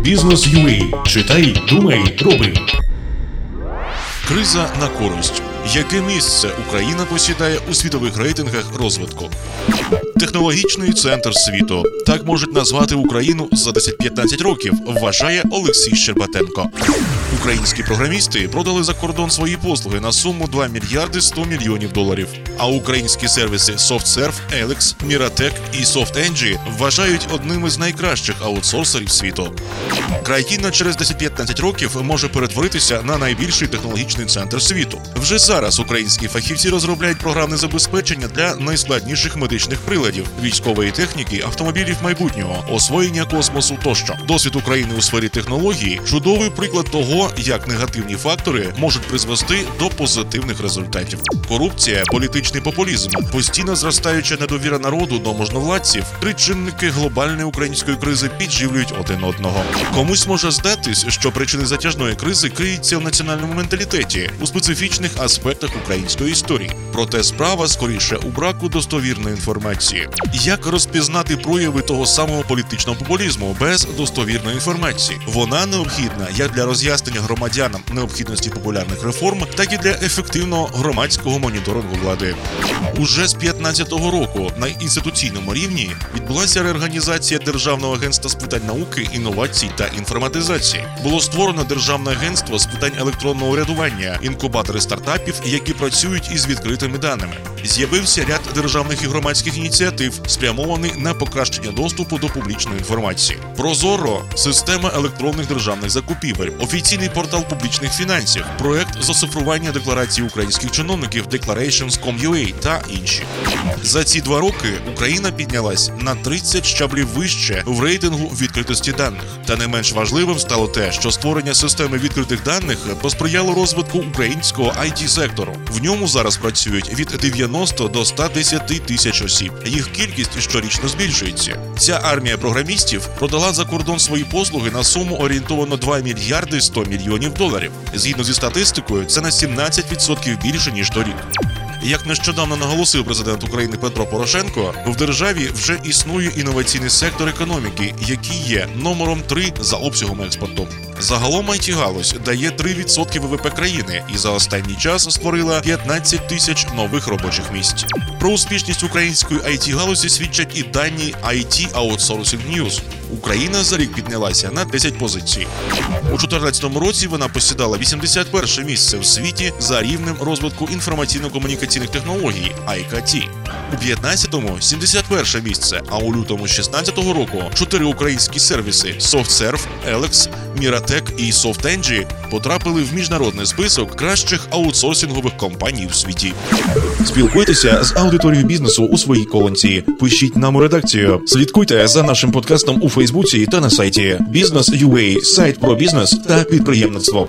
Бізнес UA. Читай, думай, роби. Криза на користь. Яке місце Україна посідає у світових рейтингах розвитку? Технологічний центр світу так можуть назвати Україну за 10-15 років, вважає Олексій Щербатенко. Українські програмісти продали за кордон свої послуги на суму 2 мільярди 100 мільйонів доларів. А українські сервіси SoftServe, Alex, Miratech і SoftENGI вважають одними з найкращих аутсорсерів світу. Країна через 10-15 років може перетворитися на найбільший технологічний центр світу. Вже зараз українські фахівці розробляють програмне забезпечення для найскладніших медичних приладів, військової техніки, автомобілів майбутнього, освоєння космосу тощо. Досвід України у сфері технології чудовий приклад того, як негативні фактори можуть призвести до позитивних результатів. Корупція, політичний популізм, постійно зростаюча недовіра народу до можновладців, три чинники глобальної української кризи підживлюють один одного. Комусь може здатись, що причини затяжної кризи криються в національному менталітеті у специфічних аспектах української історії. Проте справа скоріше у браку достовірної інформації. Як розпізнати прояви того самого політичного популізму без достовірної інформації? Вона необхідна як для роз'яснення громадянам необхідності популярних реформ, так і для ефективного громадського моніторингу влади. Уже з 15-го року на інституційному рівні відбулася реорганізація Державного агентства з питань науки, інновацій та інформатизації. Було створено державне агентство з питань електронного урядування, інкубатори стартапів, які працюють із відкритими даними. З'явився ряд державних і громадських ініціатив, спрямований на покращення доступу до публічної інформації. Прозоро система електронних державних закупівель, офіційний портал публічних фінансів, проект з оцифрування декларацій українських чиновників Declarations.com.ua та інші. За ці два роки Україна піднялась на 30 щаблів вище в рейтингу відкритості даних. Та не менш важливим стало те, що створення системи відкритих даних посприяло розвитку українського it сектору. В ньому зараз працюють від 90 до 110 тисяч осіб. Їх кількість щорічно збільшується. Ця армія програмістів продала за кордон свої послуги на суму орієнтовано 2 мільярди 100 мільйонів доларів. Згідно зі статистикою, це на 17% більше ніж торік. Як нещодавно наголосив президент України Петро Порошенко, в державі вже існує інноваційний сектор економіки, який є номером 3 за обсягом експорту. Загалом it галузь дає 3% ВВП країни і за останній час створила 15 тисяч нових робочих місць. Про успішність української it галузі свідчать і дані IT Outsourcing News. Україна за рік піднялася на 10 позицій. У 2014 році вона посідала 81 місце в світі за рівнем розвитку інформаційно-комунікаційних технологій IKT. У 15-му 71 місце, а у лютому 16-го року чотири українські сервіси SoftServe, Alex, Miratech і SoftENGI потрапили в міжнародний список кращих аутсорсингових компаній у світі. Спілкуйтеся з аудиторією бізнесу у своїй колонці. Пишіть нам у редакцію. Слідкуйте за нашим подкастом у Фейсбуці та на сайті Бізнес.UA, сайт про бізнес та підприємництво.